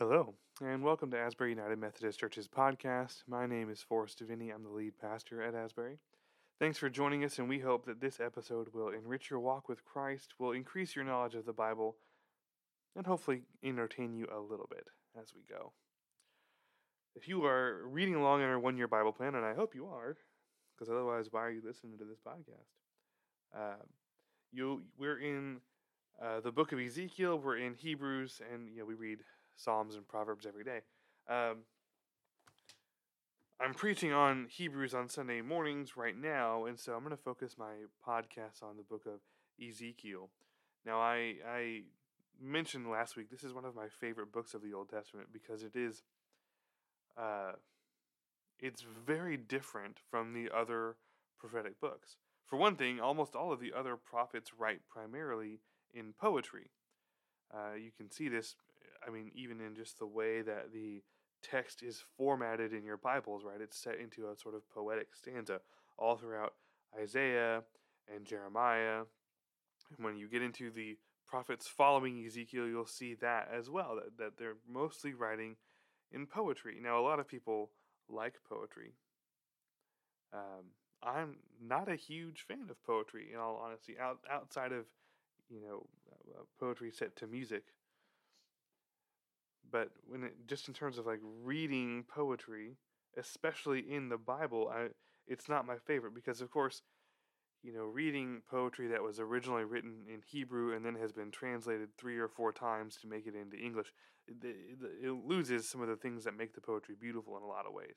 Hello, and welcome to Asbury United Methodist Church's podcast. My name is Forrest Deviney. I'm the lead pastor at Asbury. Thanks for joining us, and we hope that this episode will enrich your walk with Christ, will increase your knowledge of the Bible, and hopefully entertain you a little bit as we go. If you are reading along in our one year Bible plan, and I hope you are, because otherwise, why are you listening to this podcast? Uh, you, we're in uh, the book of Ezekiel, we're in Hebrews, and you know we read Psalms and Proverbs every day. Um, I'm preaching on Hebrews on Sunday mornings right now, and so I'm going to focus my podcast on the book of Ezekiel. Now, I I mentioned last week this is one of my favorite books of the Old Testament because it is uh, it's very different from the other prophetic books. For one thing, almost all of the other prophets write primarily in poetry. Uh, you can see this I mean, even in just the way that the text is formatted in your Bibles, right? It's set into a sort of poetic stanza all throughout Isaiah and Jeremiah. And when you get into the prophets following Ezekiel, you'll see that as well, that, that they're mostly writing in poetry. Now, a lot of people like poetry. Um, I'm not a huge fan of poetry, in all honesty, out, outside of, you know, uh, poetry set to music but when it, just in terms of like reading poetry, especially in the Bible, I it's not my favorite because of course, you know, reading poetry that was originally written in Hebrew and then has been translated three or four times to make it into English, it, it, it loses some of the things that make the poetry beautiful in a lot of ways.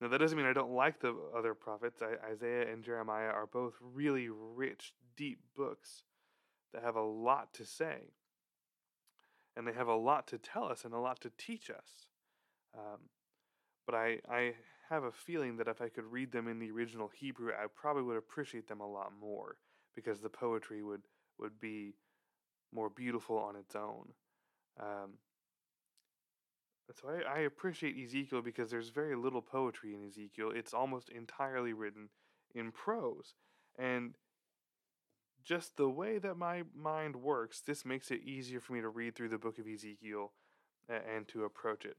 Now that doesn't mean I don't like the other prophets. I, Isaiah and Jeremiah are both really rich, deep books that have a lot to say and they have a lot to tell us and a lot to teach us. Um, but I, I have a feeling that if I could read them in the original Hebrew, I probably would appreciate them a lot more because the poetry would, would be more beautiful on its own. Um, so I, I appreciate Ezekiel because there's very little poetry in Ezekiel. It's almost entirely written in prose. And just the way that my mind works, this makes it easier for me to read through the book of Ezekiel and to approach it.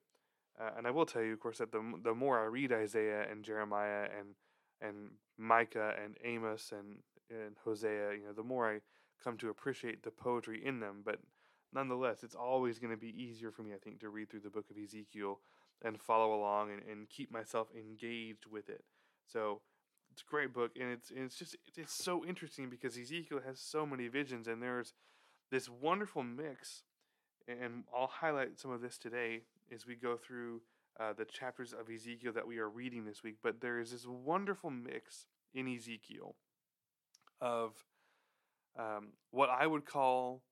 Uh, and I will tell you, of course, that the the more I read Isaiah and Jeremiah and and Micah and Amos and and Hosea, you know, the more I come to appreciate the poetry in them. But nonetheless, it's always going to be easier for me, I think, to read through the book of Ezekiel and follow along and, and keep myself engaged with it. So it's a great book, and it's and it's just it's so interesting because Ezekiel has so many visions, and there's this wonderful mix. And I'll highlight some of this today as we go through uh, the chapters of Ezekiel that we are reading this week. But there is this wonderful mix in Ezekiel of um, what I would call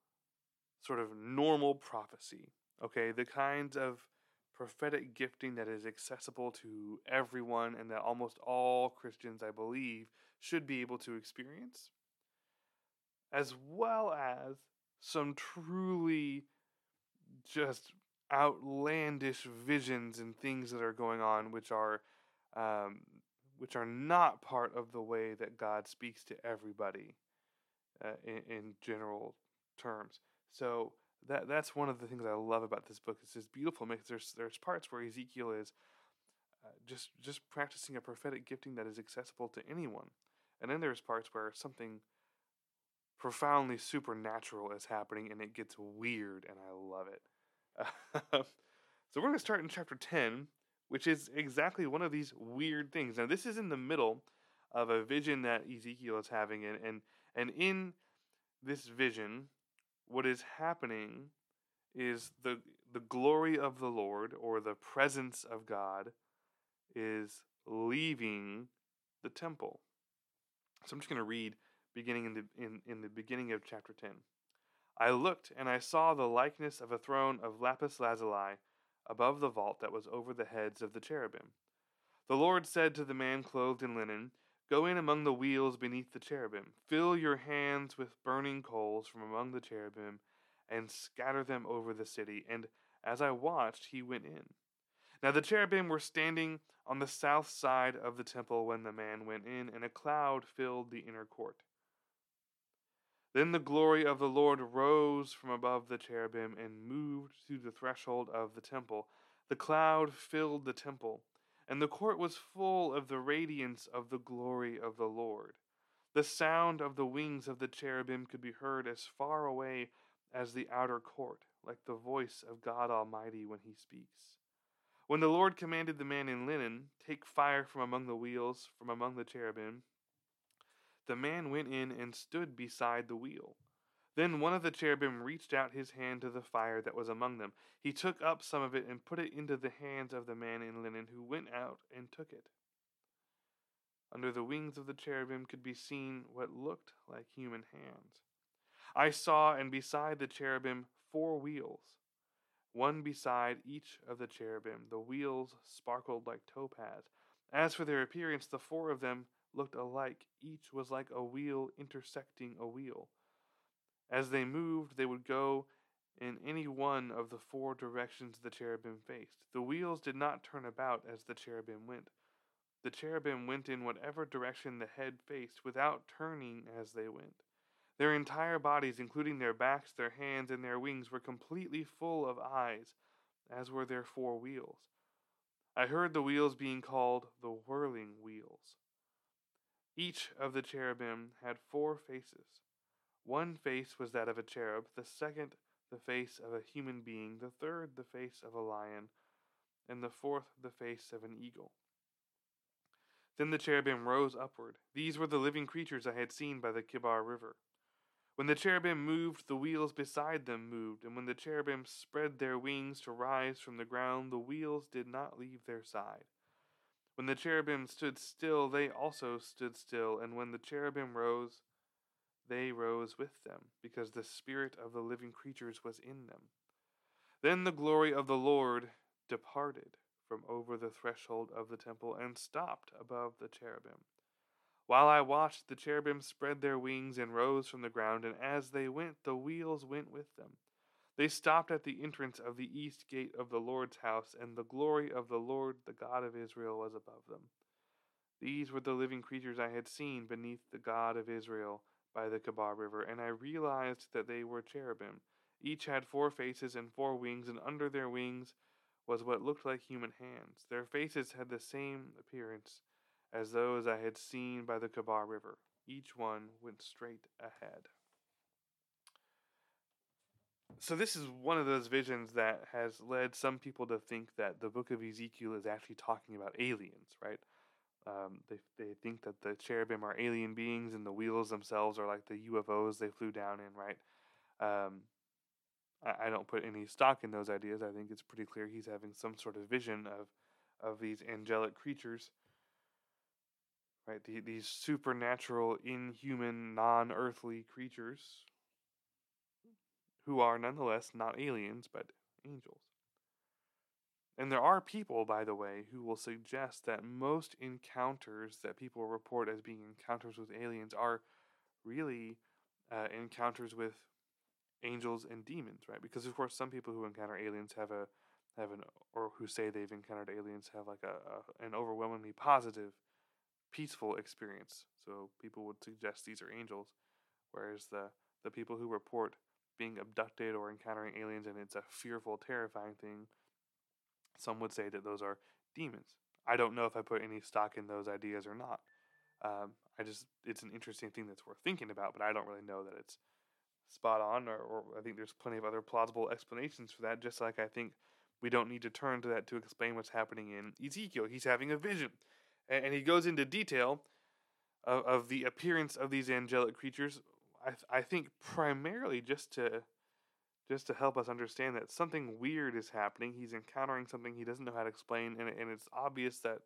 sort of normal prophecy. Okay, the kinds of prophetic gifting that is accessible to everyone and that almost all Christians, I believe, should be able to experience, as well as some truly just outlandish visions and things that are going on, which are um, which are not part of the way that God speaks to everybody uh, in, in general terms. So that that's one of the things I love about this book. It's this beautiful mix. There's there's parts where Ezekiel is uh, just just practicing a prophetic gifting that is accessible to anyone, and then there's parts where something profoundly supernatural is happening and it gets weird, and I love it. so we're going to start in chapter ten, which is exactly one of these weird things. Now this is in the middle of a vision that Ezekiel is having, and and and in this vision what is happening is the the glory of the Lord or the presence of God is leaving the temple. So I'm just going to read beginning in the in, in the beginning of chapter 10. I looked and I saw the likeness of a throne of lapis lazuli above the vault that was over the heads of the cherubim. The Lord said to the man clothed in linen, Go in among the wheels beneath the cherubim. Fill your hands with burning coals from among the cherubim, and scatter them over the city. And as I watched, he went in. Now the cherubim were standing on the south side of the temple when the man went in, and a cloud filled the inner court. Then the glory of the Lord rose from above the cherubim and moved through the threshold of the temple. The cloud filled the temple, and the court was full of the radiance of the glory of the Lord. The sound of the wings of the cherubim could be heard as far away as the outer court, like the voice of God Almighty when he speaks. When the Lord commanded the man in linen, Take fire from among the wheels, from among the cherubim, the man went in and stood beside the wheel. Then one of the cherubim reached out his hand to the fire that was among them. He took up some of it and put it into the hands of the man in linen, who went out and took it. Under the wings of the cherubim could be seen what looked like human hands. I saw, and beside the cherubim, four wheels, one beside each of the cherubim. The wheels sparkled like topaz. As for their appearance, the four of them looked alike. Each was like a wheel intersecting a wheel. As they moved, they would go in any one of the four directions the cherubim faced. The wheels did not turn about as the cherubim went. The cherubim went in whatever direction the head faced without turning as they went. Their entire bodies, including their backs, their hands, and their wings, were completely full of eyes, as were their four wheels. I heard the wheels being called the whirling wheels. Each of the cherubim had four faces. One face was that of a cherub, the second the face of a human being, the third the face of a lion, and the fourth the face of an eagle. Then the cherubim rose upward. These were the living creatures I had seen by the Kebar River. When the cherubim moved, the wheels beside them moved, and when the cherubim spread their wings to rise from the ground, the wheels did not leave their side. When the cherubim stood still, they also stood still, and when the cherubim rose, they rose with them, because the spirit of the living creatures was in them. Then the glory of the Lord departed from over the threshold of the temple and stopped above the cherubim. While I watched, the cherubim spread their wings and rose from the ground, and as they went, the wheels went with them. They stopped at the entrance of the east gate of the Lord's house, and the glory of the Lord, the God of Israel, was above them. These were the living creatures I had seen beneath the God of Israel by the Kebar River, and I realized that they were cherubim. Each had four faces and four wings, and under their wings was what looked like human hands. Their faces had the same appearance as those I had seen by the Kebar River. Each one went straight ahead so this is one of those visions that has led some people to think that the book of Ezekiel is actually talking about aliens, right? Um, they they think that the cherubim are alien beings and the wheels themselves are like the UFOs they flew down in, right? Um, I, I don't put any stock in those ideas. I think it's pretty clear he's having some sort of vision of of these angelic creatures, right? The, these supernatural, inhuman, non-earthly creatures who are nonetheless not aliens, but angels. And there are people, by the way, who will suggest that most encounters that people report as being encounters with aliens are really uh, encounters with angels and demons, right? Because of course, some people who encounter aliens have a have an or who say they've encountered aliens have like a, a an overwhelmingly positive, peaceful experience. So people would suggest these are angels, whereas the the people who report being abducted or encountering aliens and it's a fearful, terrifying thing, some would say that those are demons. I don't know if I put any stock in those ideas or not. Um, I just, it's an interesting thing that's worth thinking about, but I don't really know that it's spot on, or, or I think there's plenty of other plausible explanations for that, just like I think we don't need to turn to that to explain what's happening in Ezekiel. He's having a vision, and, and he goes into detail of, of the appearance of these angelic creatures I th- I think primarily just to just to help us understand that something weird is happening. He's encountering something he doesn't know how to explain, and and it's obvious that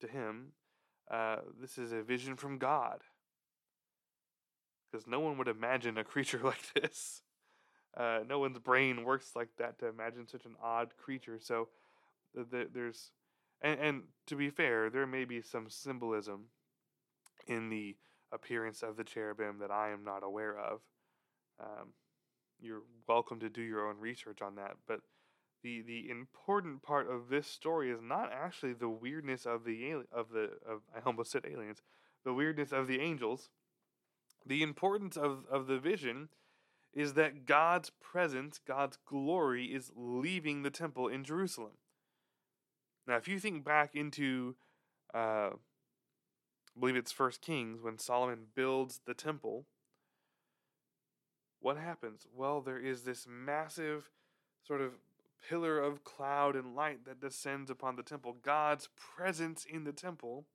to him, uh, this is a vision from God. Because no one would imagine a creature like this. Uh, no one's brain works like that to imagine such an odd creature. So the, the, there's, and, and to be fair, there may be some symbolism in the appearance of the cherubim that I am not aware of. Um, you're welcome to do your own research on that, but the the important part of this story is not actually the weirdness of the of the of I almost said aliens, the weirdness of the angels. the importance of, of the vision is that God's presence, God's glory, is leaving the temple in Jerusalem. Now, if you think back into, uh, I believe it's First Kings, when Solomon builds the temple, what happens? Well, there is this massive sort of pillar of cloud and light that descends upon the temple. God's presence in the temple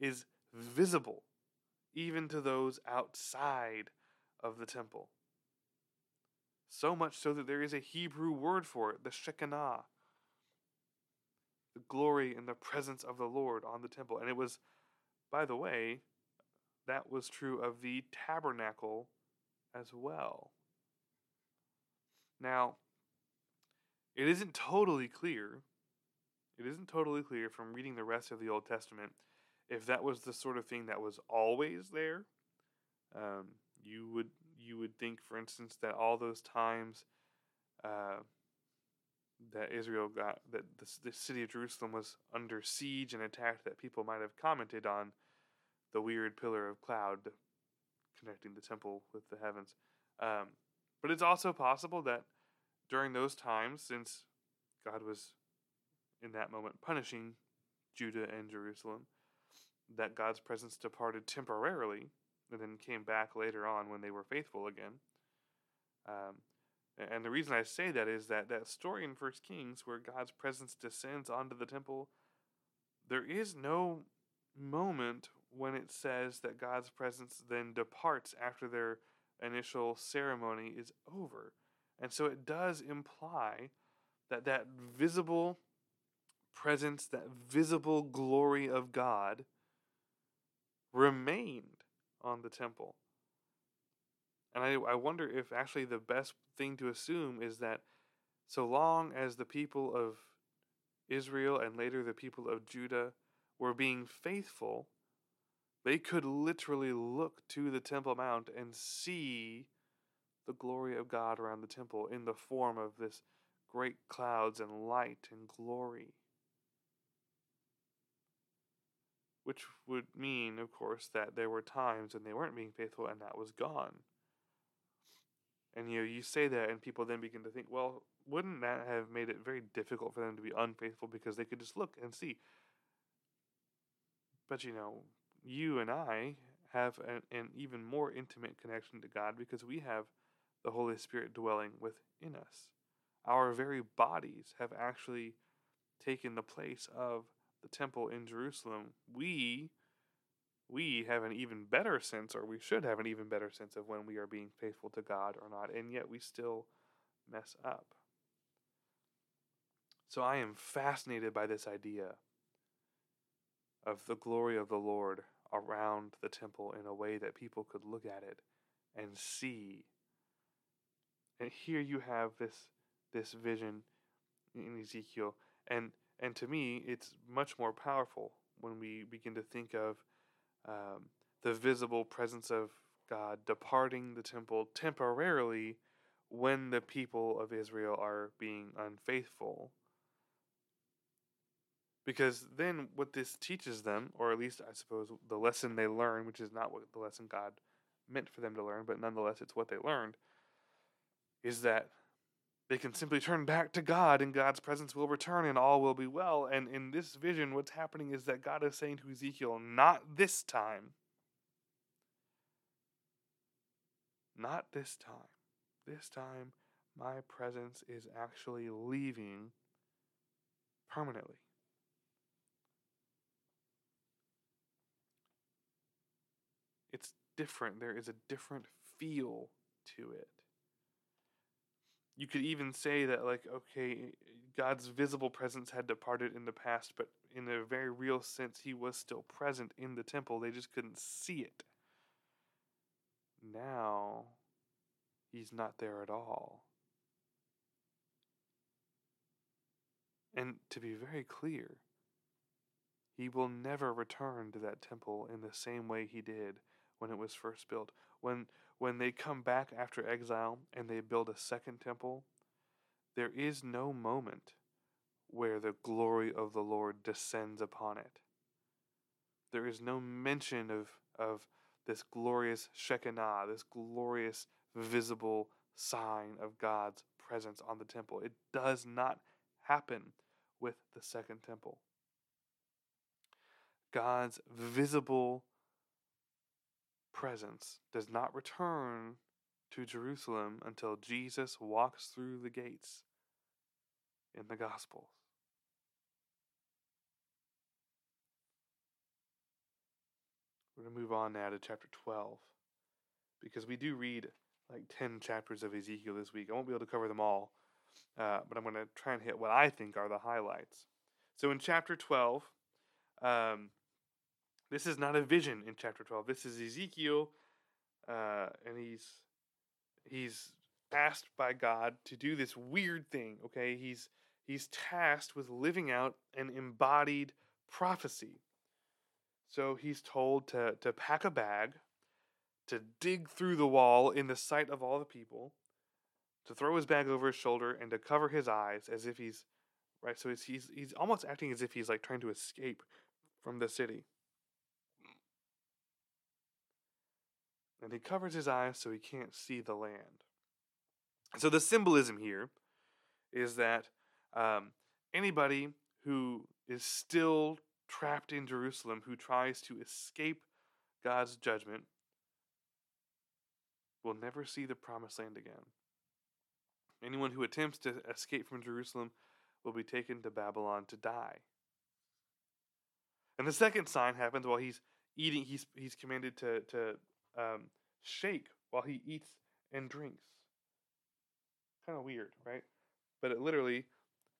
is visible even to those outside of the temple. So much so that there is a Hebrew word for it, the Shekinah. The glory and the presence of the Lord on the temple. And it was, by the way, that was true of the tabernacle as well. Now, it isn't totally clear. It isn't totally clear from reading the rest of the Old Testament if that was the sort of thing that was always there. Um, you would you would think, for instance, that all those times uh, that Israel got that the, the city of Jerusalem was under siege and attacked, that people might have commented on the weird pillar of cloud connecting the temple with the heavens. Um, but it's also possible that during those times, since God was in that moment punishing Judah and Jerusalem, that God's presence departed temporarily and then came back later on when they were faithful again. Um, and the reason I say that is that that story in First Kings where God's presence descends onto the temple, there is no moment when it says that God's presence then departs after their initial ceremony is over. And so it does imply that that visible presence, that visible glory of God remained on the temple. And I, I wonder if actually the best thing to assume is that so long as the people of Israel and later the people of Judah were being faithful, they could literally look to the Temple Mount and see the glory of God around the temple in the form of this great clouds and light and glory. which would mean, of course, that there were times when they weren't being faithful and that was gone. And you know, you say that, and people then begin to think, well, wouldn't that have made it very difficult for them to be unfaithful because they could just look and see? But you know, you and I have an, an even more intimate connection to God because we have the Holy Spirit dwelling within us. Our very bodies have actually taken the place of the temple in Jerusalem, we we have an even better sense, or we should have an even better sense of when we are being faithful to God or not, and yet we still mess up. So I am fascinated by this idea of the glory of the Lord around the temple in a way that people could look at it and see. And here you have this this vision in Ezekiel and and to me, it's much more powerful when we begin to think of um, the visible presence of God departing the temple temporarily when the people of Israel are being unfaithful. Because then what this teaches them, or at least I suppose the lesson they learn, which is not what the lesson God meant for them to learn, but nonetheless it's what they learned, is that they can simply turn back to God and God's presence will return and all will be well. And in this vision, what's happening is that God is saying to Ezekiel, not this time. Not this time. This time, my presence is actually leaving permanently. It's different. There is a different feel to it. You could even say that like okay god's visible presence had departed in the past but in a very real sense he was still present in the temple. They just couldn't see it. Now he's not there at all. And to be very clear he will never return to that temple in the same way he did when it was first built when when they come back after exile and they build a second temple, there is no moment where the glory of the Lord descends upon it. There is no mention of, of this glorious Shekinah, this glorious visible sign of God's presence on the temple. It does not happen with the second temple. God's visible presence does not return to Jerusalem until Jesus walks through the gates in the Gospels. We're going to move on now to chapter 12 because we do read like 10 chapters of Ezekiel this week. I won't be able to cover them all, uh, but I'm going to try and hit what I think are the highlights. So in chapter 12, um, this is not a vision in chapter 12. This is Ezekiel, uh, and he's he's asked by God to do this weird thing. Okay, he's he's tasked with living out an embodied prophecy. So he's told to to pack a bag, to dig through the wall in the sight of all the people, to throw his bag over his shoulder, and to cover his eyes as if he's right. So he's he's, he's almost acting as if he's like trying to escape from the city. And he covers his eyes so he can't see the land. So the symbolism here is that um, anybody who is still trapped in Jerusalem, who tries to escape God's judgment, will never see the promised land again. Anyone who attempts to escape from Jerusalem will be taken to Babylon to die. And the second sign happens while he's eating. He's he's commanded to to um, shake while he eats and drinks. Kind of weird, right? But it literally,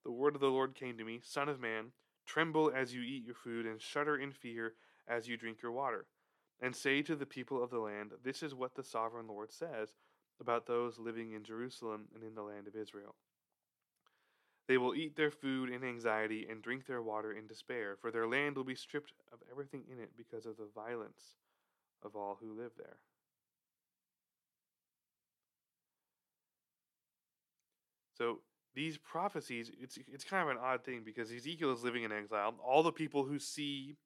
the word of the Lord came to me, Son of man, tremble as you eat your food, and shudder in fear as you drink your water. And say to the people of the land, This is what the sovereign Lord says about those living in Jerusalem and in the land of Israel. They will eat their food in anxiety and drink their water in despair, for their land will be stripped of everything in it because of the violence of all who live there. So these prophecies, it's it's kind of an odd thing because Ezekiel is living in exile. All the people who see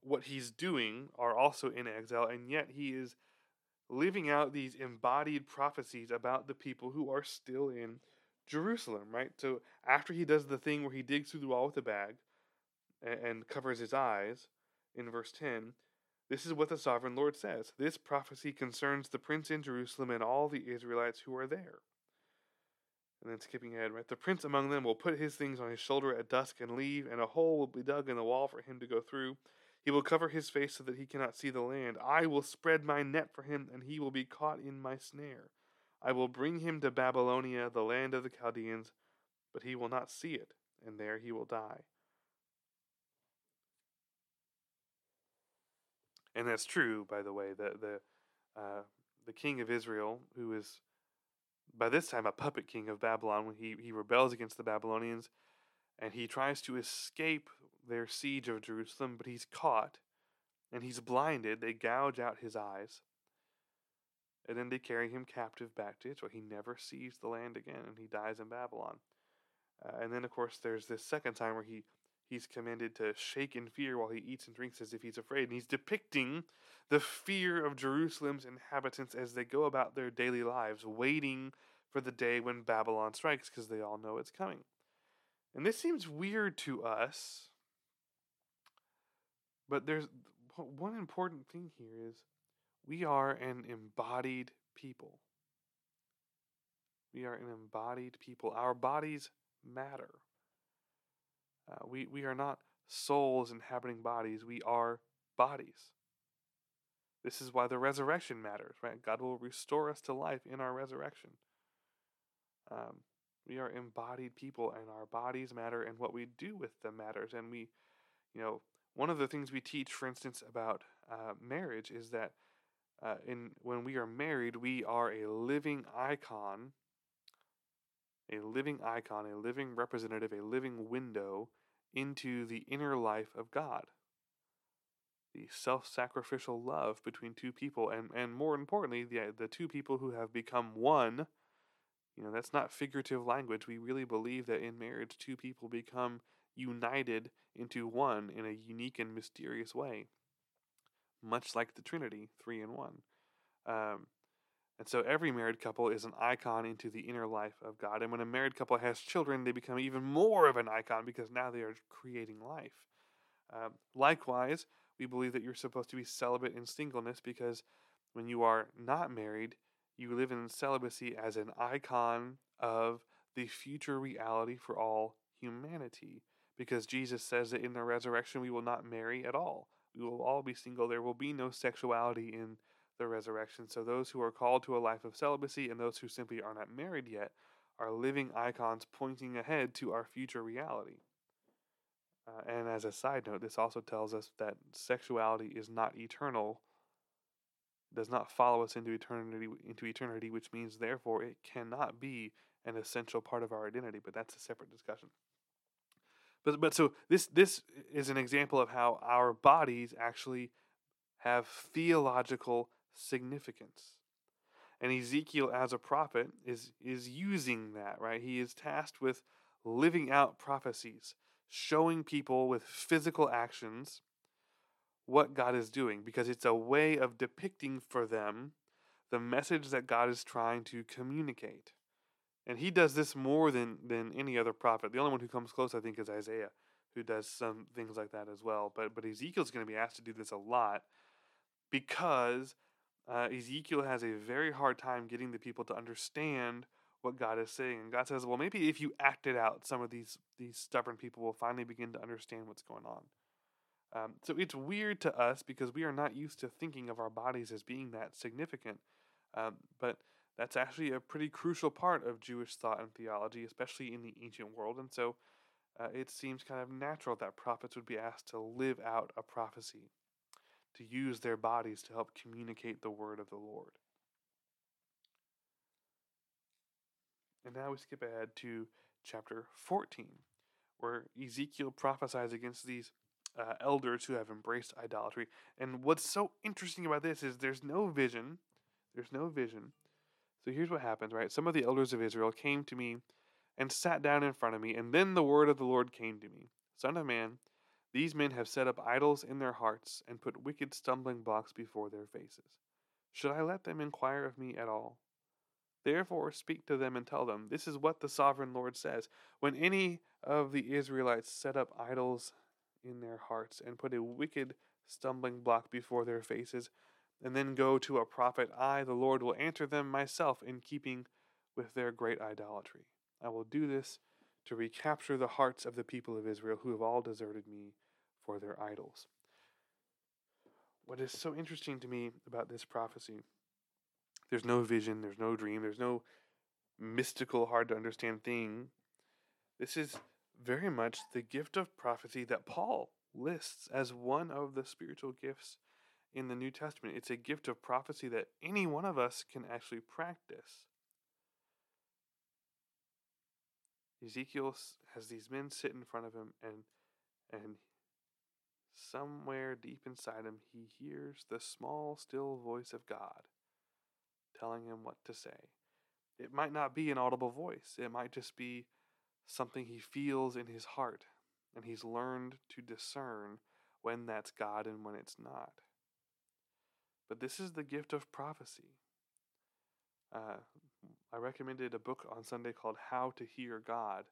what he's doing are also in exile, and yet he is living out these embodied prophecies about the people who are still in Jerusalem, right? So after he does the thing where he digs through the wall with a bag and, and covers his eyes in verse 10, this is what the sovereign Lord says. This prophecy concerns the prince in Jerusalem and all the Israelites who are there. And then skipping ahead, right? The prince among them will put his things on his shoulder at dusk and leave, and a hole will be dug in the wall for him to go through. He will cover his face so that he cannot see the land. I will spread my net for him, and he will be caught in my snare. I will bring him to Babylonia, the land of the Chaldeans, but he will not see it, and there he will die. And that's true, by the way. The the uh, the king of Israel, who is by this time a puppet king of Babylon, when he, he rebels against the Babylonians and he tries to escape their siege of Jerusalem, but he's caught and he's blinded. They gouge out his eyes. And then they carry him captive back to Israel. He never sees the land again and he dies in Babylon. Uh, and then, of course, there's this second time where he he's commanded to shake in fear while he eats and drinks as if he's afraid. And he's depicting the fear of Jerusalem's inhabitants as they go about their daily lives, waiting for the day when Babylon strikes because they all know it's coming. And this seems weird to us, but there's one important thing here is we are an embodied people. We are an embodied people. Our bodies matter. Uh, we, we are not souls inhabiting bodies, we are bodies. This is why the resurrection matters, right? God will restore us to life in our resurrection. Um, we are embodied people, and our bodies matter, and what we do with them matters. And we, you know, one of the things we teach, for instance, about uh, marriage is that uh, in when we are married, we are a living icon a living icon, a living representative, a living window into the inner life of God. The self sacrificial love between two people, and, and more importantly, the, the two people who have become one. You know, that's not figurative language. We really believe that in marriage, two people become united into one in a unique and mysterious way. much like the Trinity, three in one. Um, and so every married couple is an icon into the inner life of God. And when a married couple has children, they become even more of an icon because now they are creating life. Um, likewise, we believe that you're supposed to be celibate in singleness because when you are not married, you live in celibacy as an icon of the future reality for all humanity. Because Jesus says that in the resurrection we will not marry at all. We will all be single. There will be no sexuality in the resurrection. So those who are called to a life of celibacy and those who simply are not married yet are living icons pointing ahead to our future reality. Uh, and as a side note, this also tells us that sexuality is not eternal, does not follow us into eternity, into eternity, which means therefore it cannot be an essential part of our identity. But that's a separate discussion. But but so this this is an example of how our bodies actually have theological significance. And Ezekiel, as a prophet, is, is using that, right? He is tasked with living out prophecies, showing people with physical actions what God is doing, because it's a way of depicting for them the message that God is trying to communicate. And he does this more than, than any other prophet. The only one who comes close, I think, is Isaiah, who does some things like that as well. But but Ezekiel's going to be asked to do this a lot because uh, Ezekiel has a very hard time getting the people to understand what God is saying. And God says, well, maybe if you act it out, some of these these stubborn people will finally begin to understand what's going on. Um, so it's weird to us because we are not used to thinking of our bodies as being that significant. Um, but that's actually a pretty crucial part of Jewish thought and theology, especially in the ancient world. And so uh, it seems kind of natural that prophets would be asked to live out a prophecy to use their bodies to help communicate the word of the Lord. And now we skip ahead to chapter 14, where Ezekiel prophesies against these uh, elders who have embraced idolatry. And what's so interesting about this is there's no vision. There's no vision. So here's what happens, right? Some of the elders of Israel came to me and sat down in front of me, and then the word of the Lord came to me Son of man, these men have set up idols in their hearts and put wicked stumbling blocks before their faces. Should I let them inquire of me at all? Therefore, speak to them and tell them, This is what the sovereign Lord says. When any of the Israelites set up idols in their hearts and put a wicked stumbling block before their faces, and then go to a prophet, I, the Lord, will answer them myself in keeping with their great idolatry. I will do this to recapture the hearts of the people of Israel who have all deserted me for their idols. What is so interesting to me about this prophecy, there's no vision, there's no dream, there's no mystical, hard to understand thing. This is very much the gift of prophecy that Paul lists as one of the spiritual gifts in the New Testament. It's a gift of prophecy that any one of us can actually practice. Ezekiel has these men sit in front of him and and Somewhere deep inside him, he hears the small, still voice of God telling him what to say. It might not be an audible voice, it might just be something he feels in his heart, and he's learned to discern when that's God and when it's not. But this is the gift of prophecy. Uh, I recommended a book on Sunday called How to Hear God,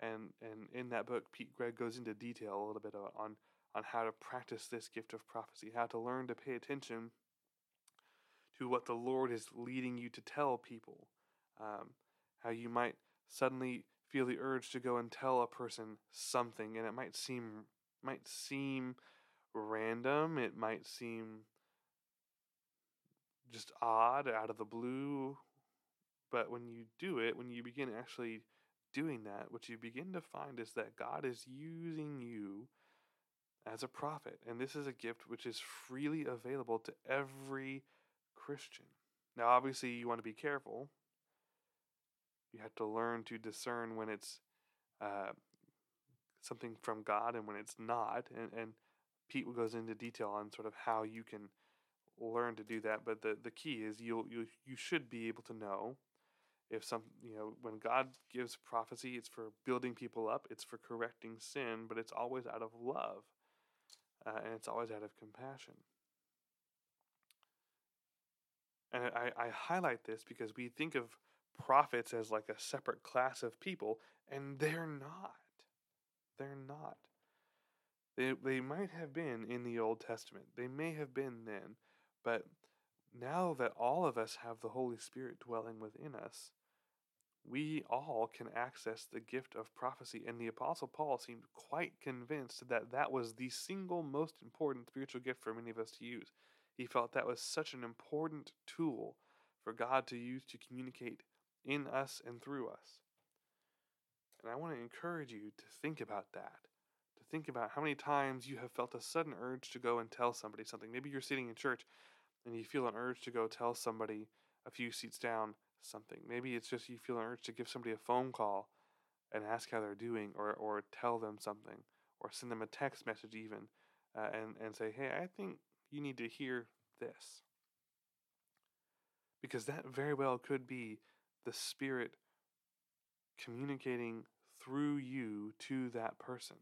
and and in that book, Pete Greig goes into detail a little bit on on how to practice this gift of prophecy, how to learn to pay attention to what the Lord is leading you to tell people, um, how you might suddenly feel the urge to go and tell a person something, and it might seem might seem random, it might seem just odd out of the blue, but when you do it, when you begin actually doing that, what you begin to find is that God is using you as a prophet. And this is a gift which is freely available to every Christian. Now, obviously, you want to be careful. You have to learn to discern when it's uh, something from God and when it's not. And, and Pete goes into detail on sort of how you can learn to do that. But the, the key is you you you should be able to know if some you know when God gives prophecy, it's for building people up, it's for correcting sin, but it's always out of love uh, and it's always out of compassion. And I, I highlight this because we think of prophets as like a separate class of people, and they're not. They're not. They, they might have been in the Old Testament. They may have been then. But now that all of us have the Holy Spirit dwelling within us, we all can access the gift of prophecy. And the Apostle Paul seemed quite convinced that that was the single most important spiritual gift for many of us to use. He felt that was such an important tool for God to use to communicate in us and through us. And I want to encourage you to think about that. To think about how many times you have felt a sudden urge to go and tell somebody something. Maybe you're sitting in church and you feel an urge to go tell somebody a few seats down something. Maybe it's just you feel an urge to give somebody a phone call and ask how they're doing or, or tell them something or send them a text message even uh, and, and say, hey, I think you need to hear this. Because that very well could be the Spirit communicating through you to that person.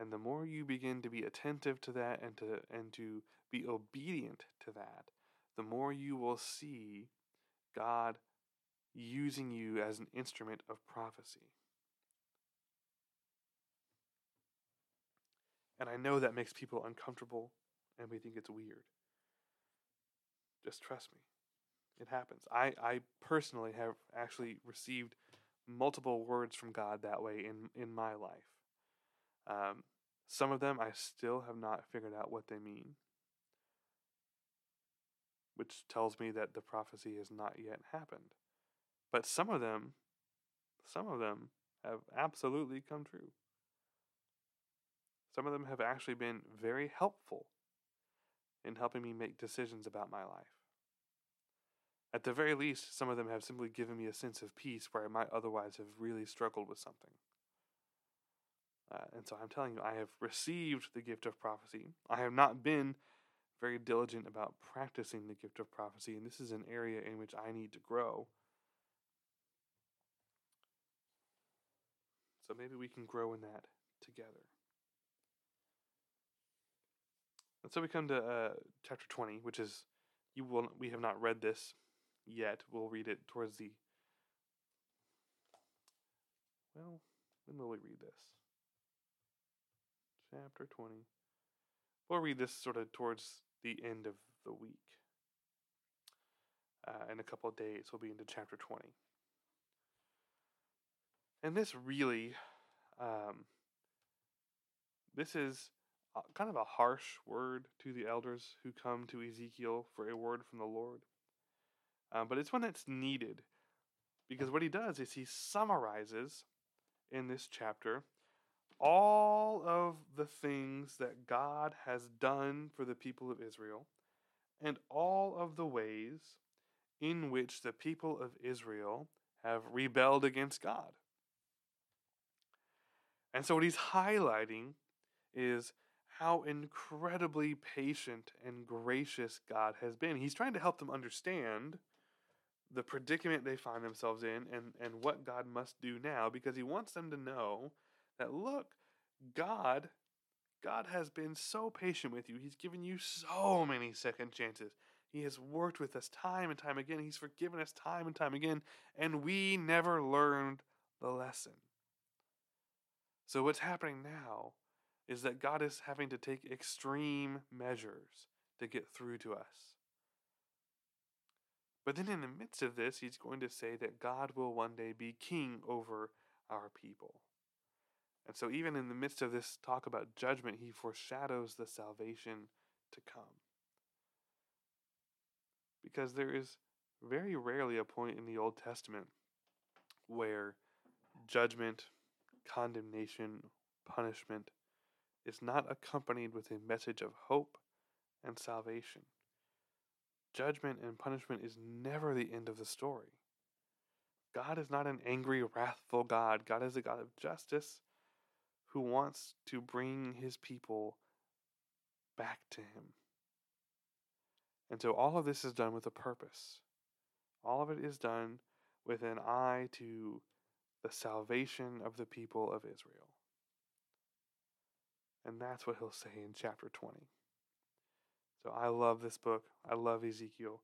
And the more you begin to be attentive to that and to and to be obedient to that, the more you will see God using you as an instrument of prophecy. And I know that makes people uncomfortable and we think it's weird. Just trust me. It happens. I, I personally have actually received multiple words from God that way in, in my life. Um, some of them I still have not figured out what they mean, which tells me that the prophecy has not yet happened. But some of them, some of them have absolutely come true. Some of them have actually been very helpful in helping me make decisions about my life. At the very least, some of them have simply given me a sense of peace where I might otherwise have really struggled with something. Uh, and so I'm telling you, I have received the gift of prophecy. I have not been very diligent about practicing the gift of prophecy, and this is an area in which I need to grow. So maybe we can grow in that together. And so we come to uh, chapter 20, which is, you will, we have not read this yet. We'll read it towards the, well, when will we read this? Chapter 20. We'll read this sort of towards the end of the week. Uh, in a couple of days, we'll be into chapter 20. And this really, um, this is kind of a harsh word to the elders who come to Ezekiel for a word from the Lord. Um, but it's one that's needed because what he does is he summarizes in this chapter all of the things that God has done for the people of Israel and all of the ways in which the people of Israel have rebelled against God. And so, what he's highlighting is how incredibly patient and gracious God has been. He's trying to help them understand the predicament they find themselves in and, and what God must do now because he wants them to know that look, God God has been so patient with you. He's given you so many second chances. He has worked with us time and time again. He's forgiven us time and time again, and we never learned the lesson. So, what's happening now is that God is having to take extreme measures to get through to us. But then, in the midst of this, he's going to say that God will one day be king over our people. And so, even in the midst of this talk about judgment, he foreshadows the salvation to come. Because there is very rarely a point in the Old Testament where judgment, condemnation, punishment is not accompanied with a message of hope and salvation. Judgment and punishment is never the end of the story. God is not an angry, wrathful God. God is a God of justice who wants to bring his people back to him. And so all of this is done with a purpose. All of it is done with an eye to the salvation of the people of Israel. And that's what he'll say in chapter 20. So I love this book. I love Ezekiel.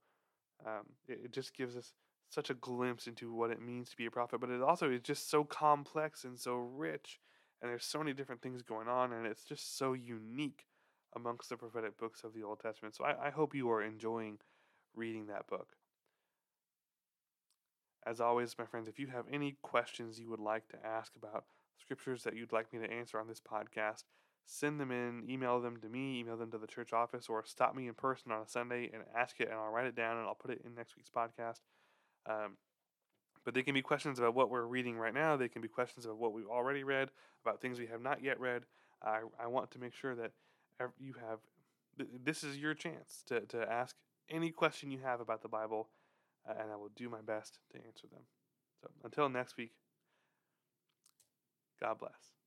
Um, it, it just gives us such a glimpse into what it means to be a prophet, but it also is just so complex and so rich, and there's so many different things going on, and it's just so unique amongst the prophetic books of the Old Testament. So I, I hope you are enjoying reading that book. As always, my friends, if you have any questions you would like to ask about scriptures that you'd like me to answer on this podcast, send them in, email them to me, email them to the church office, or stop me in person on a Sunday and ask it, and I'll write it down and I'll put it in next week's podcast. Um, but they can be questions about what we're reading right now. They can be questions about what we've already read, about things we have not yet read. I, I want to make sure that you have this is your chance to, to ask any question you have about the Bible, uh, and I will do my best to answer them. So until next week, God bless.